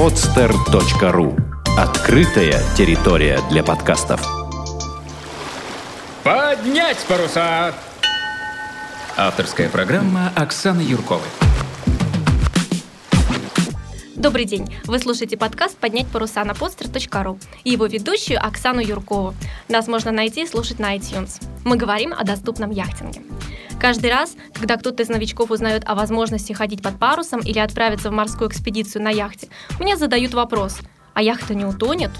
podster.ru Открытая территория для подкастов. Поднять паруса! Авторская программа Оксаны Юрковой. Добрый день! Вы слушаете подкаст «Поднять паруса» на podster.ru и его ведущую Оксану Юркову. Нас можно найти и слушать на iTunes. Мы говорим о доступном яхтинге. Каждый раз, когда кто-то из новичков узнает о возможности ходить под парусом или отправиться в морскую экспедицию на яхте, мне задают вопрос, а яхта не утонет?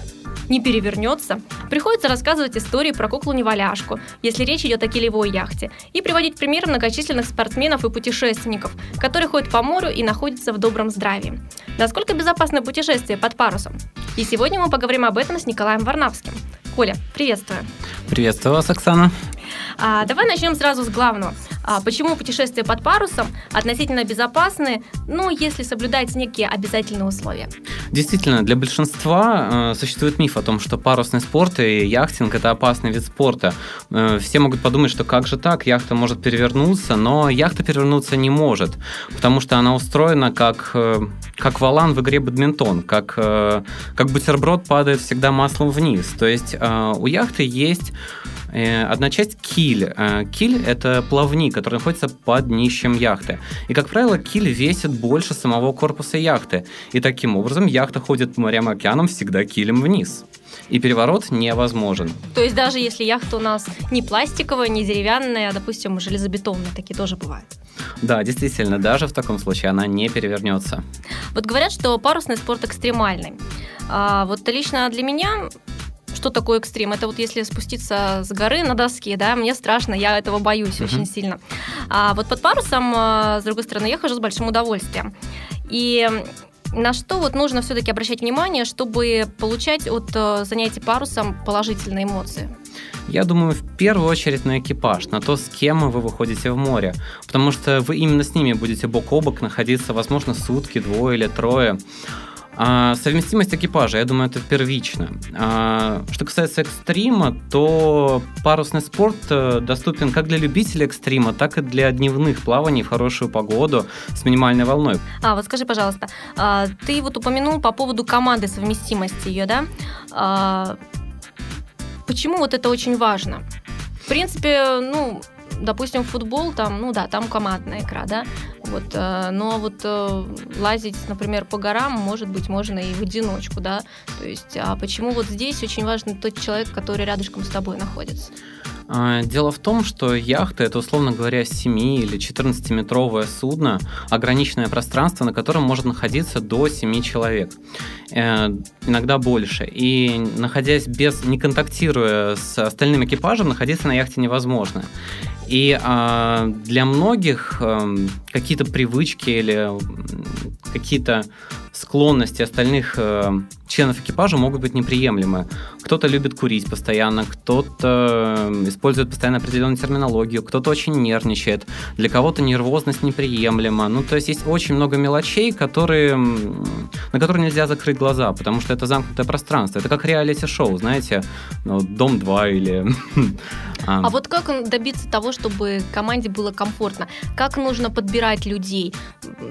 не перевернется. Приходится рассказывать истории про куклу-неваляшку, если речь идет о килевой яхте, и приводить примеры многочисленных спортсменов и путешественников, которые ходят по морю и находятся в добром здравии. Насколько безопасно путешествие под парусом? И сегодня мы поговорим об этом с Николаем Варнавским. Коля, приветствую. Приветствую вас, Оксана. А, давай начнем сразу с главного. А почему путешествия под парусом относительно безопасны, ну, если соблюдать некие обязательные условия? Действительно, для большинства э, существует миф о том, что парусный спорт и яхтинг – это опасный вид спорта. Э, все могут подумать, что как же так, яхта может перевернуться, но яхта перевернуться не может, потому что она устроена как, э, как валан в игре бадминтон, как, э, как бутерброд падает всегда маслом вниз. То есть э, у яхты есть одна часть киль. Э, киль – это плавник, который находится под днищем яхты. И, как правило, киль весит больше самого корпуса яхты. И таким образом яхта ходит по морям и океанам всегда килем вниз. И переворот невозможен. То есть даже если яхта у нас не пластиковая, не деревянная, а, допустим, железобетонная, такие тоже бывают. Да, действительно, даже в таком случае она не перевернется. Вот говорят, что парусный спорт экстремальный. А вот лично для меня что такое экстрим? Это вот если спуститься с горы на доске, да, мне страшно, я этого боюсь uh-huh. очень сильно. А вот под парусом, а, с другой стороны, я хожу с большим удовольствием. И на что вот нужно все-таки обращать внимание, чтобы получать от э, занятий парусом положительные эмоции? Я думаю, в первую очередь на экипаж, на то, с кем вы выходите в море. Потому что вы именно с ними будете бок о бок находиться, возможно, сутки, двое или трое. А, совместимость экипажа, я думаю, это первично. А, что касается экстрима, то парусный спорт э, доступен как для любителей экстрима, так и для дневных плаваний в хорошую погоду с минимальной волной. А, вот скажи, пожалуйста, а, ты вот упомянул по поводу команды совместимости ее, да? Почему вот это очень важно? В принципе, ну, допустим, футбол, там, ну да, там командная игра, да, вот, э, но вот э, лазить, например, по горам, может быть, можно и в одиночку, да, то есть, а почему вот здесь очень важен тот человек, который рядышком с тобой находится? А, дело в том, что яхта это, условно говоря, 7 или 14-метровое судно, ограниченное пространство, на котором может находиться до 7 человек, э, иногда больше. И находясь без, не контактируя с остальным экипажем, находиться на яхте невозможно. И э, для многих э, какие-то привычки или какие-то склонности остальных э, членов экипажа могут быть неприемлемы. Кто-то любит курить постоянно, кто-то э, использует постоянно определенную терминологию, кто-то очень нервничает, для кого-то нервозность неприемлема. Ну, то есть есть очень много мелочей, которые, на которые нельзя закрыть глаза, потому что это замкнутое пространство. Это как реалити-шоу, знаете, ну, «Дом-2» или... А. а вот как добиться того, чтобы команде было комфортно? Как нужно подбирать людей?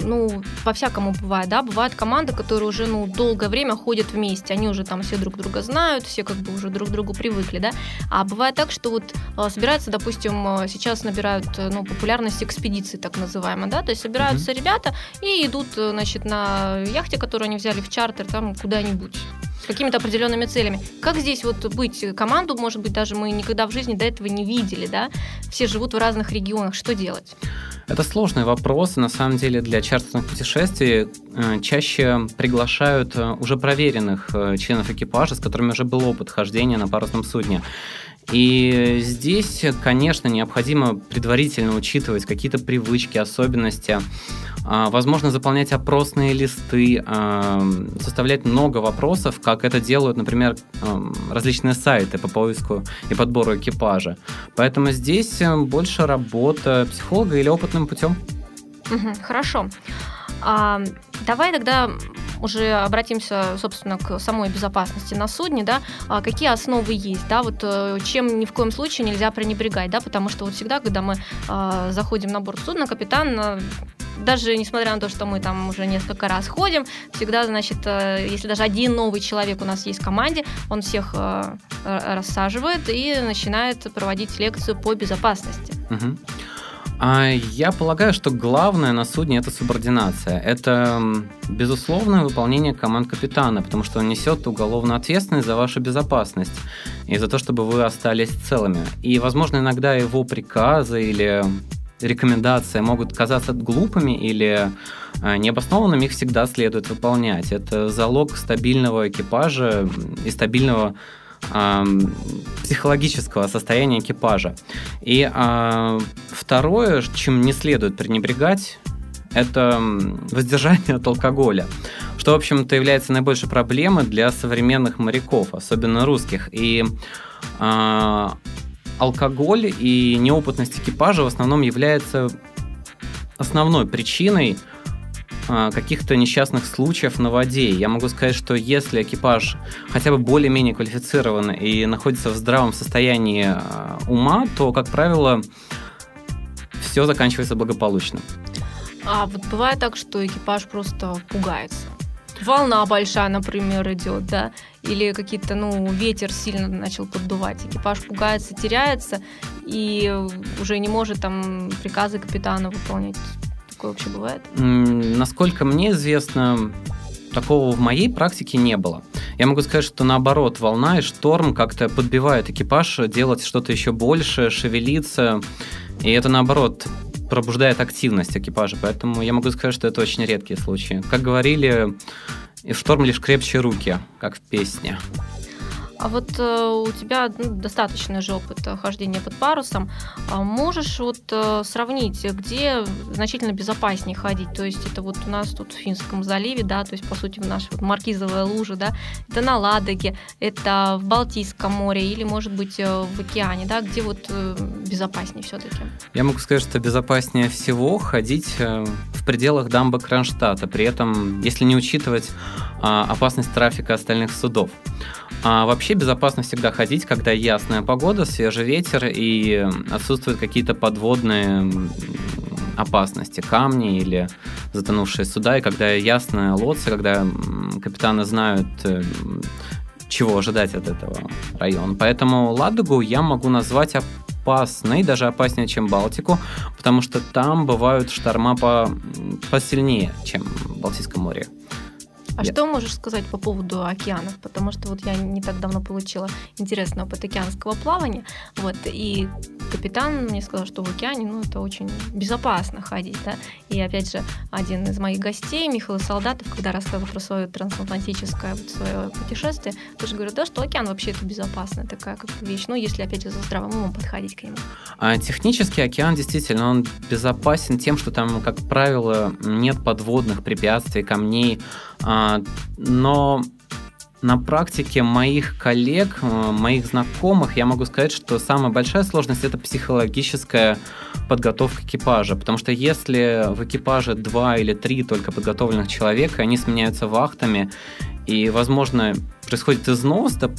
Ну, по-всякому бывает, да? Бывают команды, которые уже, ну, долгое время ходят вместе, они уже там все друг друга знают, все как бы уже друг к другу привыкли, да? А бывает так, что вот а, собираются, допустим, а, сейчас набирают, ну, популярность экспедиции, так называемая, да? То есть собираются mm-hmm. ребята и идут, значит, на яхте, которую они взяли в чартер, там куда-нибудь с какими-то определенными целями. Как здесь вот быть команду, может быть, даже мы никогда в жизни до этого не видели, да? Все живут в разных регионах. Что делать? Это сложный вопрос. На самом деле для чартерных путешествий э, чаще приглашают э, уже проверенных э, членов экипажа, с которыми уже был опыт хождения на парусном судне. И здесь, конечно, необходимо предварительно учитывать какие-то привычки, особенности, а, возможно, заполнять опросные листы, а, составлять много вопросов, как это делают, например, различные сайты по поиску и подбору экипажа. Поэтому здесь э, больше работа психолога или опытным путем. Хорошо. А, давай тогда уже обратимся, собственно, к самой безопасности на судне, да, а какие основы есть, да, вот э, чем ни в коем случае нельзя пренебрегать, да, потому что вот всегда, когда мы э, заходим на борт судна, капитан даже несмотря на то, что мы там уже несколько раз ходим, всегда, значит, э, если даже один новый человек у нас есть в команде, он всех э, рассаживает и начинает проводить лекцию по безопасности. Угу. А я полагаю, что главное на судне это субординация. Это безусловное выполнение команд капитана, потому что он несет уголовную ответственность за вашу безопасность и за то, чтобы вы остались целыми. И, возможно, иногда его приказы или рекомендации могут казаться глупыми или а, необоснованными, их всегда следует выполнять. Это залог стабильного экипажа и стабильного психологического состояния экипажа. И э, второе, чем не следует пренебрегать, это воздержание от алкоголя, что, в общем-то, является наибольшей проблемой для современных моряков, особенно русских. И э, алкоголь и неопытность экипажа в основном является основной причиной а, каких-то несчастных случаев на воде. Я могу сказать, что если экипаж хотя бы более-менее квалифицирован и находится в здравом состоянии а, ума, то, как правило, все заканчивается благополучно. А вот бывает так, что экипаж просто пугается. Волна большая, например, идет, да, или какие-то, ну, ветер сильно начал поддувать, экипаж пугается, теряется и уже не может там приказы капитана выполнять такое вообще бывает? Насколько мне известно, такого в моей практике не было. Я могу сказать, что наоборот, волна и шторм как-то подбивают экипаж делать что-то еще больше, шевелиться, и это наоборот пробуждает активность экипажа, поэтому я могу сказать, что это очень редкие случаи. Как говорили, и шторм лишь крепче руки, как в песне. А вот э, у тебя ну, достаточный же опыт хождения под парусом. А можешь вот э, сравнить, где значительно безопаснее ходить? То есть это вот у нас тут в Финском заливе, да, то есть по сути в нашей вот маркизовая лужа, да, это на Ладоге, это в Балтийском море или может быть э, в океане, да, где вот безопаснее все-таки? Я могу сказать, что безопаснее всего ходить в пределах дамбы Кронштадта, при этом если не учитывать э, опасность трафика остальных судов. А вообще безопасно всегда ходить, когда ясная погода, свежий ветер и отсутствуют какие-то подводные опасности, камни или затонувшие суда, и когда ясная лодка, когда капитаны знают, э, чего ожидать от этого района. Поэтому Ладогу я могу назвать опасной, даже опаснее, чем Балтику, потому что там бывают шторма по, посильнее, чем в Балтийском море. А Нет. что можешь сказать по поводу океанов? Потому что вот я не так давно получила интересный опыт океанского плавания, вот, и капитан мне сказал, что в океане, ну, это очень безопасно ходить, да, и опять же, один из моих гостей, Михаил Солдатов, когда рассказывал про свое трансатлантическое вот свое путешествие, тоже говорит, да, что океан вообще это безопасная такая как вещь, ну, если, опять же, за здравым умом подходить к нему. А технически океан действительно, он безопасен тем, что там, как правило, нет подводных препятствий, камней, а, но на практике моих коллег, э, моих знакомых, я могу сказать, что самая большая сложность это психологическая подготовка экипажа. Потому что если в экипаже два или три только подготовленных человека, они сменяются вахтами, и, возможно, происходит износ, да,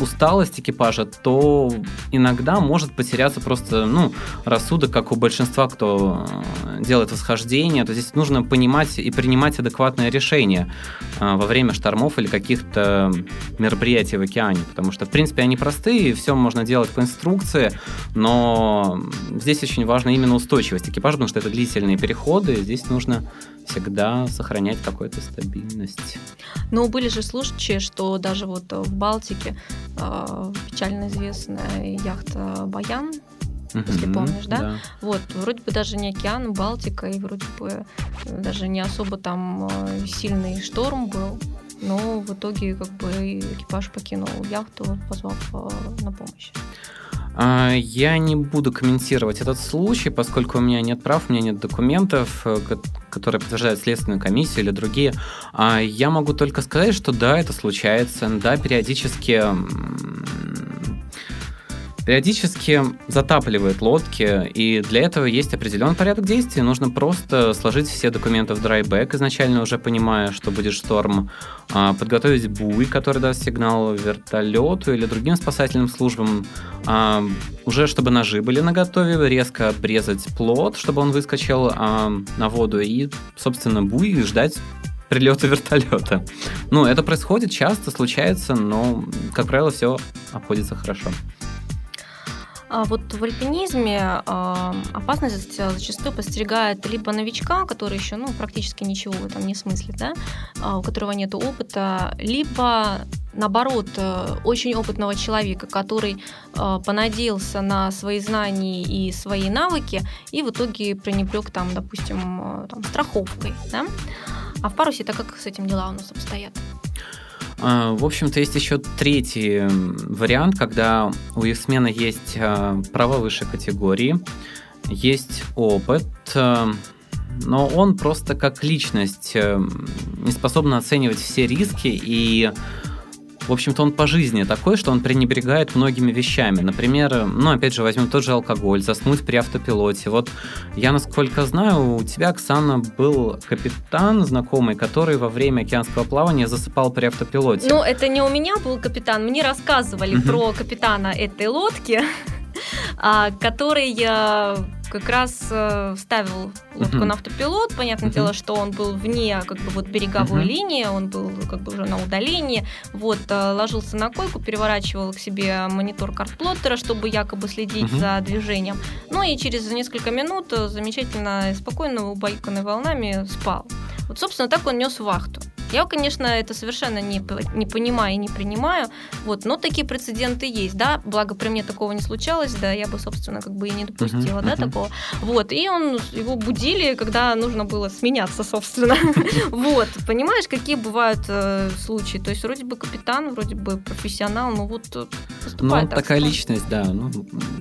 усталость экипажа, то иногда может потеряться просто ну, рассудок, как у большинства, кто э, делает восхождение. То здесь нужно понимать и принимать адекватное решение э, во время штормов или каких-то мероприятий в океане, потому что, в принципе, они простые, все можно делать по инструкции, но здесь очень важна именно устойчивость экипажа, потому что это длительные переходы, здесь нужно всегда сохранять какую-то стабильность. Но были же случаи, что даже вот в Балтике э, печально известная яхта «Баян», если помнишь, да? да? Вот, вроде бы даже не океан, Балтика, и вроде бы даже не особо там э, сильный шторм был, но в итоге как бы экипаж покинул яхту, позвав э, на помощь. А, я не буду комментировать этот случай, поскольку у меня нет прав, у меня нет документов, э, которые подтверждают следственную комиссию или другие. А, я могу только сказать, что да, это случается, да, периодически периодически затапливает лодки, и для этого есть определенный порядок действий. Нужно просто сложить все документы в драйбэк, изначально уже понимая, что будет шторм, а, подготовить буй, который даст сигнал вертолету или другим спасательным службам, а, уже чтобы ножи были наготове, резко обрезать плод, чтобы он выскочил а, на воду, и, собственно, буй ждать прилета вертолета. Ну, это происходит часто, случается, но, как правило, все обходится хорошо. А вот в альпинизме а, опасность зачастую подстерегает либо новичка, который еще ну, практически ничего этом не смыслит, да, а, у которого нет опыта, либо наоборот, э, очень опытного человека, который понадеялся на свои знания и свои навыки, и в итоге пренебрег там, допустим, там, страховкой. Да? А в парусе-то как с этим дела у нас обстоят? А, в общем-то, есть еще третий вариант, когда у яхтсмена есть а, права высшей категории, есть опыт, а, но он просто как личность э, не способен оценивать все риски и в общем-то, он по жизни такой, что он пренебрегает многими вещами. Например, ну, опять же, возьмем тот же алкоголь, заснуть при автопилоте. Вот я, насколько знаю, у тебя, Оксана, был капитан знакомый, который во время океанского плавания засыпал при автопилоте. Ну, это не у меня был капитан. Мне рассказывали про капитана этой лодки, а, который как раз э, ставил лодку uh-huh. на автопилот. Понятное uh-huh. дело, что он был вне как бы вот береговой uh-huh. линии, он был как бы уже на удалении. Вот э, ложился на койку, переворачивал к себе монитор картплоттера, чтобы якобы следить uh-huh. за движением. Ну и через несколько минут э, замечательно и спокойно, убаюканный волнами спал. Вот, собственно, так он нес вахту. Я, конечно, это совершенно не, не понимаю и не принимаю, вот, но такие прецеденты есть, да, благо при мне такого не случалось, да, я бы, собственно, как бы и не допустила, uh-huh, да, uh-huh. такого. Вот, и он, его будили, когда нужно было сменяться, собственно. Вот, понимаешь, какие бывают э, случаи, то есть вроде бы капитан, вроде бы профессионал, но вот э, Ну, такая личность, да, ну,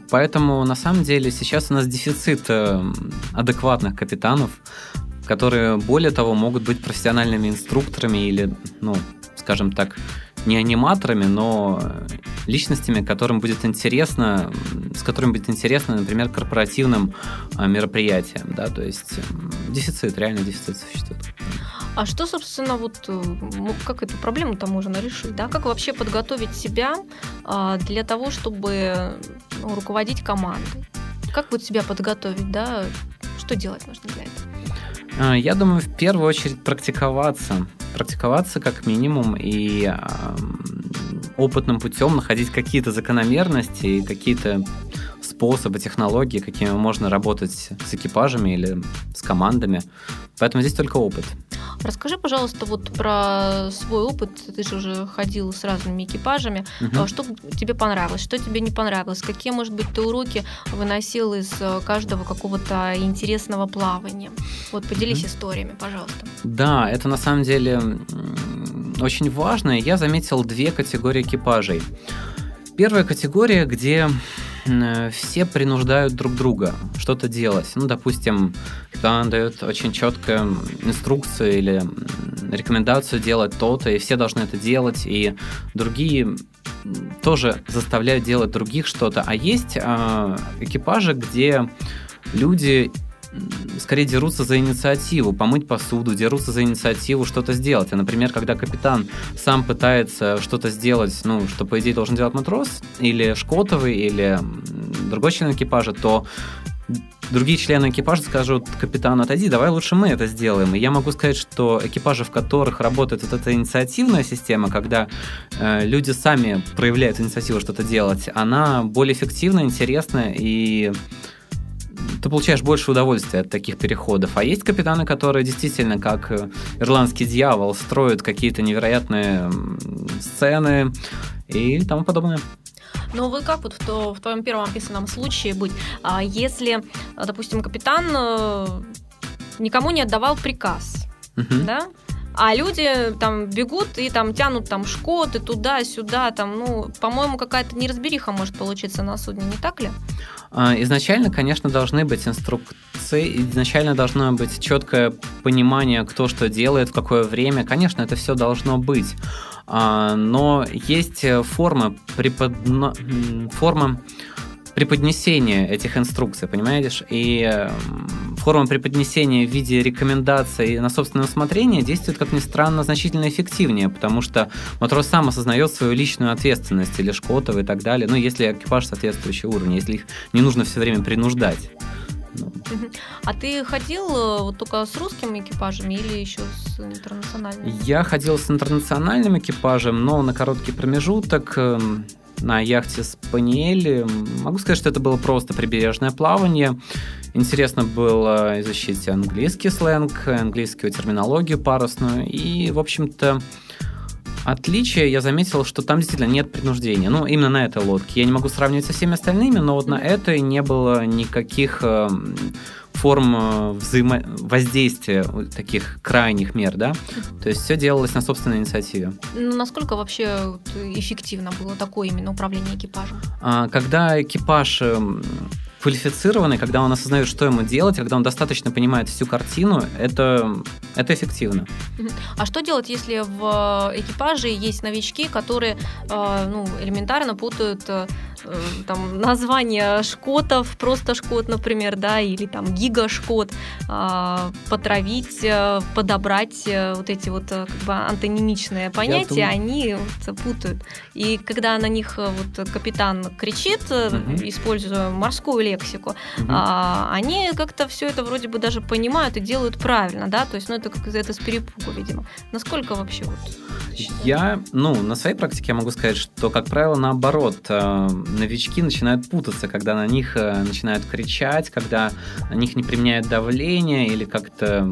поэтому на самом деле сейчас у нас дефицит э, адекватных капитанов, которые, более того, могут быть профессиональными инструкторами или, ну, скажем так, не аниматорами, но личностями, которым будет интересно, с которыми будет интересно, например, корпоративным а, мероприятиям, да, то есть дефицит, реально дефицит существует. А что, собственно, вот э, как эту проблему-то можно решить, да? Как вообще подготовить себя а, для того, чтобы ну, руководить командой? Как вот себя подготовить, да? Что делать нужно для этого? А, я думаю, в первую очередь практиковаться. Практиковаться как минимум и опытным путем находить какие-то закономерности и какие-то способы, технологии, какими можно работать с экипажами или с командами. Поэтому здесь только опыт. Расскажи, пожалуйста, вот про свой опыт. Ты же уже ходил с разными экипажами. Угу. Что тебе понравилось, что тебе не понравилось? Какие, может быть, ты уроки выносил из э, каждого какого-то интересного плавания? Вот поделись угу. историями, пожалуйста. Да, это на самом деле очень важно. Я заметил две категории экипажей. Первая категория, где все принуждают друг друга что-то делать. Ну, допустим, капитан дает очень четкую инструкцию или рекомендацию делать то-то, и все должны это делать, и другие тоже заставляют делать других что-то. А есть э, экипажи, где люди скорее дерутся за инициативу, помыть посуду, дерутся за инициативу что-то сделать. А, например, когда капитан сам пытается что-то сделать, ну, что, по идее, должен делать матрос, или шкотовый, или другой член экипажа, то другие члены экипажа скажут, капитан, отойди, давай лучше мы это сделаем. И я могу сказать, что экипажи, в которых работает вот эта инициативная система, когда э, люди сами проявляют инициативу что-то делать, она более эффективна, интересна и получаешь больше удовольствия от таких переходов. А есть капитаны, которые действительно, как э, ирландский дьявол, строят какие-то невероятные сцены и тому подобное. Но вы как вот в, то, в твоем первом описанном случае быть, а если, допустим, капитан э, никому не отдавал приказ, угу. да? А люди там бегут и там тянут там шкоты туда-сюда, там, ну, по-моему, какая-то неразбериха может получиться на судне, не так ли? А, изначально, конечно, должны быть инструкции, изначально должно быть четкое понимание, кто что делает, в какое время. Конечно, это все должно быть. А, но есть формы, преподно... формы преподнесение этих инструкций, понимаешь? И э, форма преподнесения в виде рекомендаций на собственное усмотрение действует, как ни странно, значительно эффективнее, потому что матрос сам осознает свою личную ответственность или Шкотова и так далее. Ну, если экипаж соответствующего уровня, если их не нужно все время принуждать. Ну. А ты ходил э, вот только с русским экипажем или еще с интернациональным? Я ходил с интернациональным экипажем, но на короткий промежуток эм, на яхте Спаниель. Могу сказать, что это было просто прибережное плавание. Интересно было изучить английский сленг, английскую терминологию парусную. И, в общем-то, отличие я заметил, что там действительно нет принуждения. Ну, именно на этой лодке. Я не могу сравнивать со всеми остальными, но вот на этой не было никаких эм, форм э, взаимо... воздействия таких крайних мер, да? То есть все делалось на собственной инициативе. Ну, насколько вообще эффективно было такое именно управление экипажем? А, когда экипаж эм, квалифицированный, когда он осознает, что ему делать, когда он достаточно понимает всю картину, это, это эффективно. А что делать, если в э, экипаже есть новички, которые э, ну, элементарно путают Э, там название шкотов, просто шкот, например, да, или там гигашкот, а, потравить, э, подобрать э, вот эти вот как бы антонимичные понятия, думаю... они вот путают. И когда на них вот капитан кричит, угу. используя морскую лексику, угу. они как-то все это вроде бы даже понимают и делают правильно, да, то есть, ну, это как это с перепугу, видимо. Насколько вообще вот? Я, ну, на своей практике я могу сказать, что, как правило, наоборот, новички начинают путаться, когда на них э, начинают кричать, когда на них не применяют давление или как-то,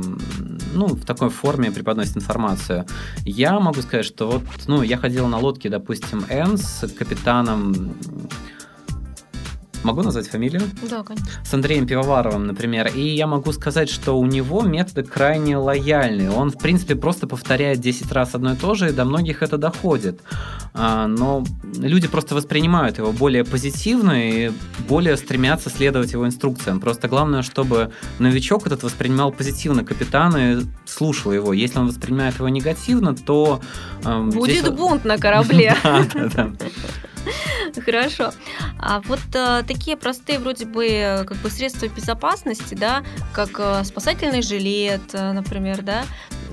ну, в такой форме преподносят информацию. Я могу сказать, что вот, ну, я ходил на лодке, допустим, Н с капитаном Могу назвать фамилию? Да, конечно. С Андреем Пивоваровым, например. И я могу сказать, что у него методы крайне лояльные. Он, в принципе, просто повторяет 10 раз одно и то же, и до многих это доходит. А, но люди просто воспринимают его более позитивно и более стремятся следовать его инструкциям. Просто главное, чтобы новичок этот воспринимал позитивно капитана и слушал его. Если он воспринимает его негативно, то... Э, Будет здесь... бунт на корабле. Да, да, да. Хорошо. А вот а, такие простые вроде бы как бы средства безопасности, да, как а, спасательный жилет, а, например, да,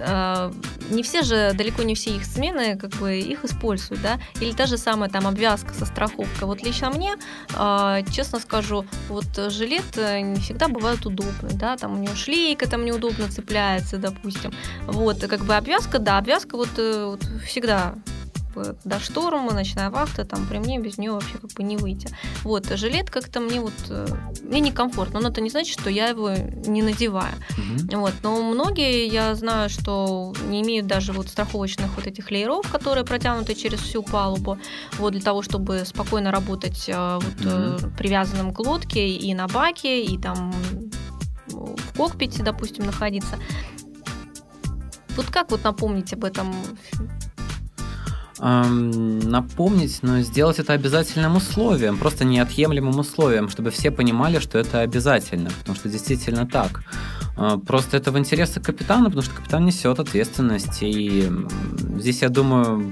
а, не все же, далеко не все их смены как бы их используют, да, или та же самая там обвязка со страховкой. Вот лично мне, а, честно скажу, вот жилет э, не всегда бывает удобный, да, там у него шлейка там неудобно цепляется, допустим. Вот, как бы обвязка, да, обвязка вот, э, вот всегда бы до шторма, ночная вахта, там при мне без нее вообще как бы не выйти. Вот, жилет как-то мне вот, э, мне некомфортно, но это не значит, что я его не надеваю. Угу. Вот, но многие, я знаю, что не имеют даже вот страховочных вот этих лееров, которые протянуты через всю палубу, вот для того, чтобы спокойно работать э, вот, угу. привязанным к лодке и на баке, и там в кокпите, допустим, находиться. Вот как вот напомнить об этом эм, напомнить, но сделать это обязательным условием, просто неотъемлемым условием, чтобы все понимали, что это обязательно, потому что действительно так. Э, просто это в интересах капитана, потому что капитан несет ответственность, и здесь, я думаю,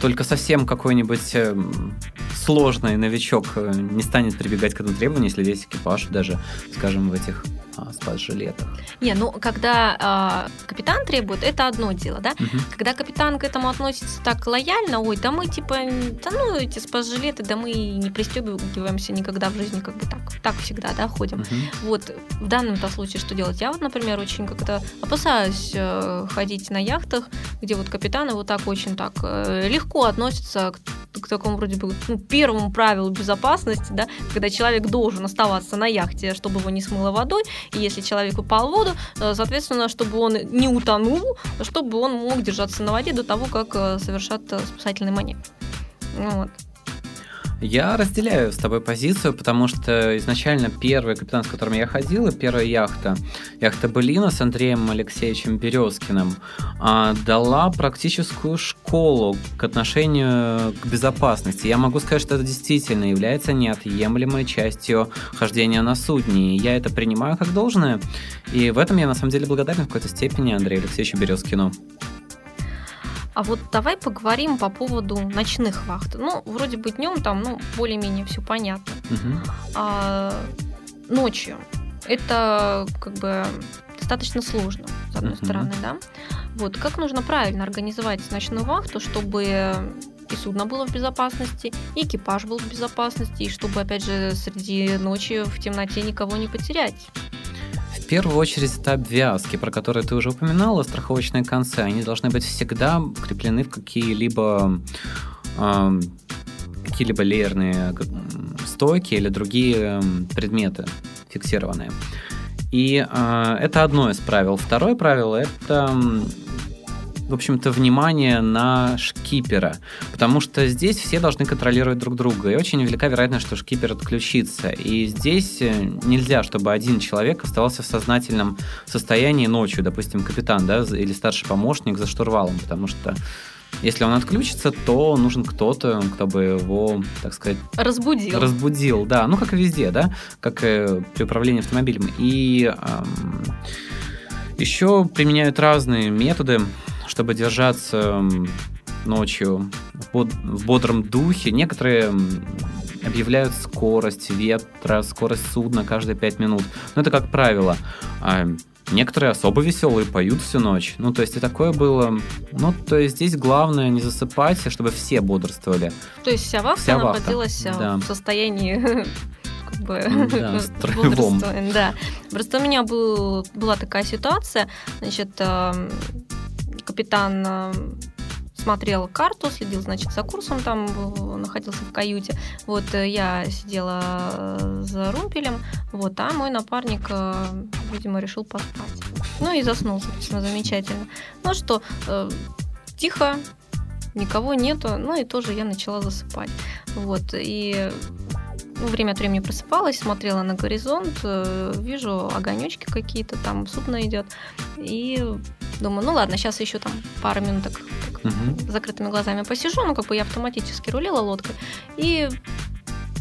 только совсем какой-нибудь эм, сложный новичок э, не станет прибегать к этому требованию, если весь экипаж даже, скажем, в этих а, спас-жилетах. Не, ну когда э, капитан требует, это одно дело, да? Угу. Когда капитан к этому относится так лояльно, ой, да мы типа, да ну эти спас-жилеты, да мы не пристегиваемся никогда в жизни, как бы так, так всегда, да, ходим. Угу. Вот в данном-то случае что делать? Я вот, например, очень как-то опасаюсь э, ходить на яхтах, где вот капитаны вот так очень так э, легко относятся к, к такому вроде бы ну, первому правилу безопасности, да, когда человек должен оставаться на яхте, чтобы его не смыло водой, и если человек упал в воду, э, соответственно, чтобы он не утонул, чтобы он мог держаться на воде до того, как э, совершат э, спасательный маневр. Вот. Я разделяю с тобой позицию, потому что изначально первый капитан, с которым я ходил, и первая яхта, яхта Былина с Андреем Алексеевичем Березкиным, а, дала практическую школу к отношению к безопасности. Я могу сказать, что это действительно является неотъемлемой частью хождения на судне. И я это принимаю как должное. И в этом я на самом деле благодарен в какой-то степени Андрею Алексеевичу Березкину. А вот давай поговорим по поводу ночных вахт. Ну, вроде бы днем там, ну, более-менее все понятно. Мгм. А ночью это как бы достаточно сложно, с одной Мгм. стороны, да. Вот как нужно правильно организовать ночную вахту, чтобы и судно было в безопасности, и экипаж был в безопасности, и чтобы, опять же, среди ночи в темноте никого не потерять. Первую очередь это обвязки, про которые ты уже упоминала, страховочные концы. Они должны быть всегда укреплены в какие-либо ам, какие-либо леерные стойки или другие предметы фиксированные. И а, это одно из правил. Второе правило это в общем-то, внимание на шкипера, потому что здесь все должны контролировать друг друга, и очень велика вероятность, что шкипер отключится. И здесь э, нельзя, чтобы один человек оставался в сознательном состоянии ночью, допустим, капитан, да, или старший помощник за штурвалом, потому что если он отключится, то нужен кто-то, кто бы его, так сказать, Разбудил. разбудил, да, ну как и везде, да, как и при управлении автомобилем. И ам, еще применяют разные методы, чтобы держаться ночью в, бодром духе. Некоторые объявляют скорость ветра, скорость судна каждые 5 минут. Но это как правило. А некоторые особо веселые поют всю ночь. Ну, то есть и такое было. Ну, то есть здесь главное не засыпать, а чтобы все бодрствовали. То есть вся вахта Вся вахта, находилась а, да. в состоянии как бы Да, строевом. бодрствования, Да. Просто у меня был, была такая ситуация, значит, капитан смотрел карту, следил, значит, за курсом, там был, находился в каюте. Вот э, я сидела э, за румпелем, вот, а мой напарник, э, видимо, решил поспать. Ну и заснул, собственно, замечательно. Ну что, тихо, никого нету, ну и тоже я начала засыпать. Вот, и ну, время от времени просыпалась, смотрела на горизонт, э, вижу огонечки какие-то, там судно идет, и думаю, ну ладно, сейчас еще там пару минут так, с закрытыми глазами посижу, ну как бы я автоматически рулила лодкой, и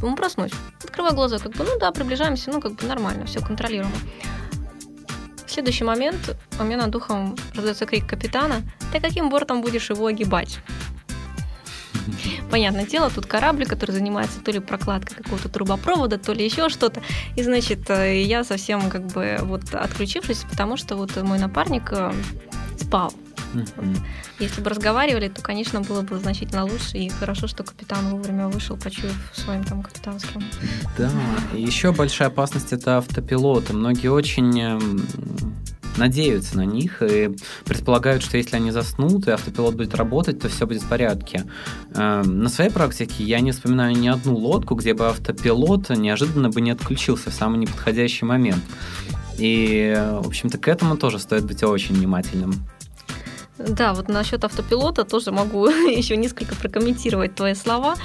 ну, проснусь, открываю глаза, как бы, ну да, приближаемся, ну как бы нормально, все контролируемо. В следующий момент у меня над духом раздается крик капитана, ты каким бортом будешь его огибать? Понятное дело, тут корабль, который занимается то ли прокладкой какого-то трубопровода, то ли еще что-то. И, значит, э, я совсем как бы вот отключившись, потому что вот мой напарник э, спал. Если бы разговаривали, то, конечно, было бы значительно лучше. И хорошо, что капитан вовремя вышел, почуяв своим там капитанским. Да, и еще большая опасность это автопилоты. Многие очень эм, надеются на них и предполагают, что если они заснут и автопилот будет работать, то все будет в порядке. Эм, На своей практике я не вспоминаю ни одну лодку, где бы автопилот неожиданно бы не отключился в самый неподходящий момент. И, в общем-то, к этому тоже стоит быть очень внимательным. Да, вот насчет автопилота тоже могу еще несколько прокомментировать твои слова.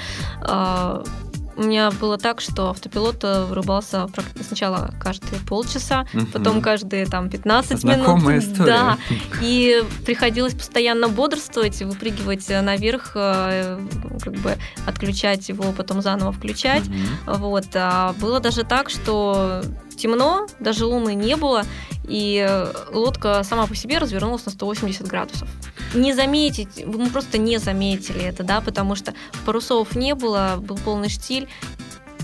У меня было так, что автопилот э, вырубался сначала каждые полчаса, Мгм. потом каждые там 15 Знакомая минут. история. Да, и приходилось постоянно бодрствовать, выпрыгивать э, наверх, э, как бы отключать его, потом заново включать. Мгм. Вот. А было даже так, что темно, даже луны не было, и лодка сама по себе развернулась на 180 градусов. Не заметить, мы просто не заметили это, да, потому что парусов не было, был полный штиль,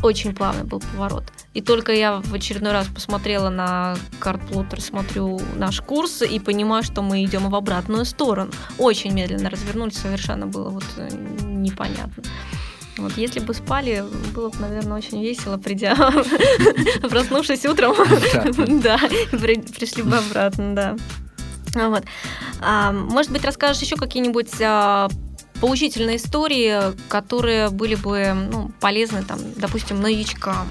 очень плавный был поворот. И только я в очередной раз посмотрела на карт-плоттер, смотрю наш курс и понимаю, что мы идем в обратную сторону. Очень медленно развернулись, совершенно было вот э, непонятно. Вот если бы спали, было бы, наверное, очень весело, придя, проснувшись утром, да, при- пришли бы обратно, да. А Вот. А, Может быть, расскажешь еще какие-нибудь а, поучительные истории, которые были бы ну, полезны, там, допустим, новичкам.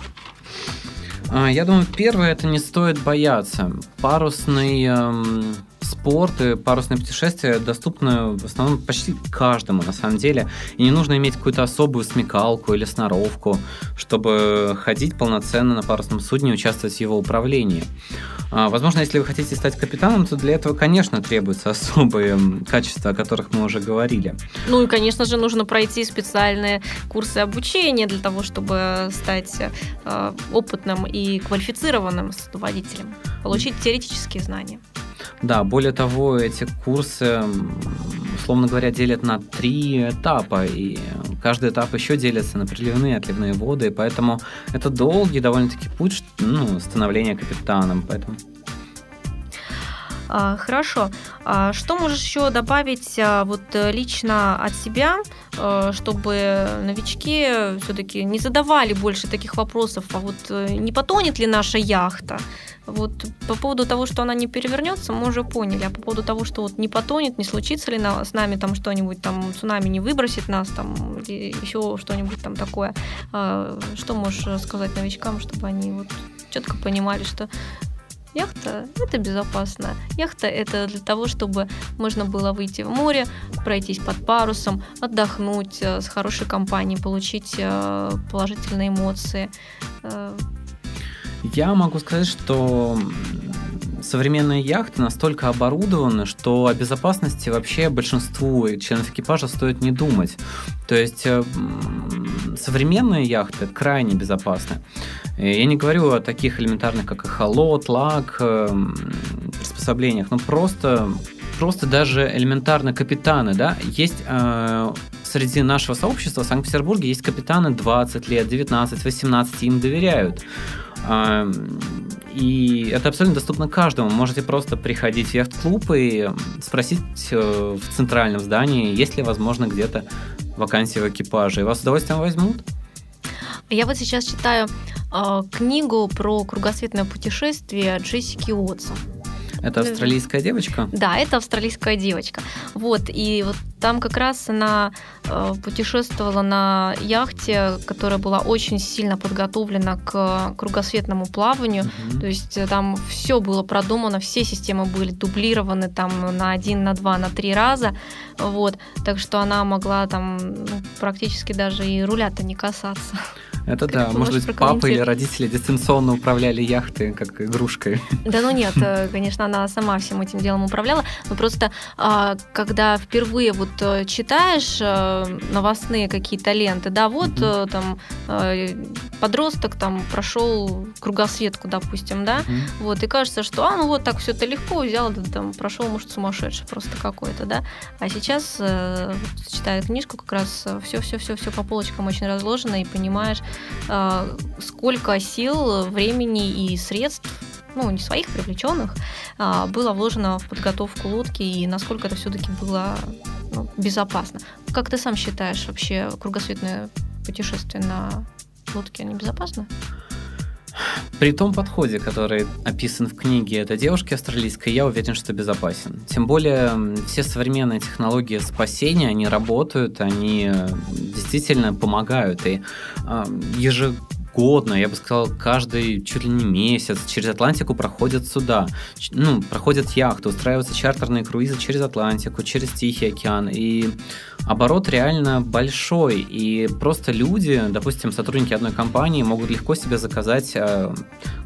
А, Я думаю, первое это не стоит бояться. Парусный эм, спорт и парусное путешествие доступны в основном почти каждому на самом деле. И не нужно иметь какую-то особую смекалку или сноровку, чтобы ходить полноценно на парусном судне и участвовать в его управлении. А, Возможно, если вы хотите стать капитаном, то для этого, конечно, требуются особые качества, о которых мы уже говорили. Ну и, конечно же, нужно пройти специальные курсы обучения для того, чтобы стать э, опытным и квалифицированным водителем, получить теоретические знания. Да, более того, эти курсы условно говоря, делят на три этапа, и каждый этап еще делится на приливные и отливные воды, и поэтому это долгий довольно-таки путь ну, становления капитаном. Поэтому а, хорошо. А что можешь еще добавить а, вот э, лично от себя, э, чтобы новички все-таки не задавали больше таких вопросов, а вот э, не потонет ли наша яхта? Вот по поводу того, что она не перевернется, мы уже поняли. А по поводу того, что вот не потонет, не случится ли на, с нами там что-нибудь, там цунами не выбросит нас, там еще что-нибудь там такое. Что можешь сказать новичкам, чтобы они вот четко понимали, что Яхта – это безопасно. Яхта – это для того, чтобы можно было выйти в море, пройтись под парусом, отдохнуть э, с хорошей компанией, получить э, положительные эмоции. Э. Я могу сказать, что современные яхты настолько оборудованы, что о безопасности вообще большинству членов экипажа стоит не думать. То есть современные яхты крайне безопасны. Я не говорю о таких элементарных, как эхолот, лак, эм, приспособлениях, но просто, просто даже элементарно капитаны, да, есть э, среди нашего сообщества в Санкт-Петербурге есть капитаны 20 лет, 19, 18, им доверяют. И это абсолютно доступно каждому. Можете просто приходить в яхт-клуб и спросить э, в центральном здании, есть ли, возможно, где-то вакансии в экипаже, и вас с удовольствием возьмут. Я вот сейчас читаю э, книгу про кругосветное путешествие Джессики Уотсон. Это австралийская девочка? Да, это австралийская девочка. Вот, и вот там как раз она э, путешествовала на яхте, которая была очень сильно подготовлена к кругосветному плаванию. Угу. То есть э, там все было продумано, все системы были дублированы там на один, на два, на три раза. Вот, так что она могла там ну, практически даже и руля-то не касаться. Это как да, может быть, папа или родители дистанционно управляли яхтой как игрушкой. Да ну нет, э, конечно, она сама всем этим делом управляла, но просто а, когда впервые вот э, читаешь э, новостные какие-то ленты, да, вот там подросток там прошел кругосветку, допустим, да, mm-hmm. вот, и кажется, что, а, ну вот так все это легко взял, да, там прошел, может, сумасшедший просто какой-то, да, а сейчас читая книжку, как раз все-все-все-все по полочкам очень разложено, и понимаешь, а, сколько сил, времени и средств ну, не своих привлеченных, а, было вложено в подготовку лодки и насколько это все-таки было ну, безопасно. Как ты сам считаешь, вообще кругосветное путешествие на лодке небезопасно? При том подходе, который описан в книге этой девушки австралийской, я уверен, что безопасен. Тем более все современные технологии спасения, они работают, они э, действительно помогают. И э, ежегодно ежегодно, я бы сказал, каждый чуть ли не месяц через Атлантику проходят суда, ну, проходят яхты, устраиваются чартерные круизы через Атлантику, через Тихий океан, и оборот реально большой, и просто люди, допустим, сотрудники одной компании могут легко себе заказать э,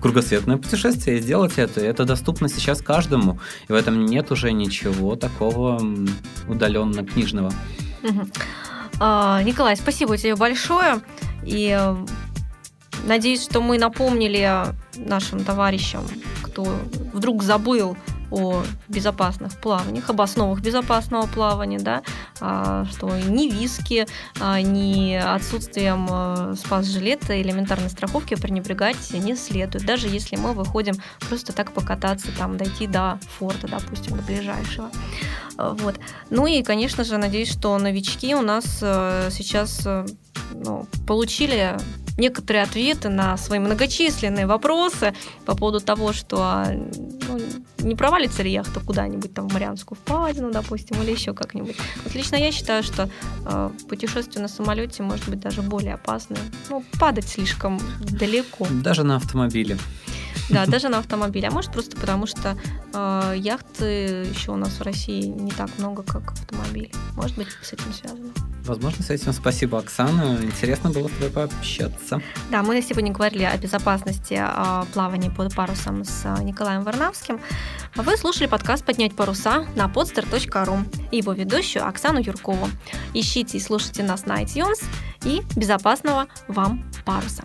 кругосветное путешествие и сделать это, это доступно сейчас каждому, и в этом нет уже ничего такого удаленно книжного. А, Николай, спасибо тебе большое. И Надеюсь, что мы напомнили нашим товарищам, кто вдруг забыл о безопасных плаваниях, об основах безопасного плавания, да, а, что ни виски, а, ни отсутствием э, спас-жилета, элементарной страховки пренебрегать не следует, даже если мы выходим просто так покататься, там, дойти до форта, допустим, до ближайшего. Э, вот. Ну и, конечно же, надеюсь, что новички у нас э, сейчас ну, получили некоторые ответы на свои многочисленные вопросы по поводу того, что а, ну, не провалится ли яхта куда-нибудь там в Марианскую впадину, допустим, или еще как-нибудь. Вот лично я считаю, что э, путешествие на самолете может быть даже более опасным. Ну, падать слишком далеко. Даже на автомобиле. Да, даже на автомобиле. А может просто потому, что э, яхты еще у нас в России не так много, как автомобилей. Может быть, с этим связано. Возможно, с этим спасибо, Оксана. Интересно было с тобой пообщаться. Да, мы сегодня говорили о безопасности э, плавания под парусом с Николаем Варнавским. Вы слушали подкаст «Поднять паруса» на podster.ru и его ведущую Оксану Юркову. Ищите и слушайте нас на iTunes и безопасного вам паруса.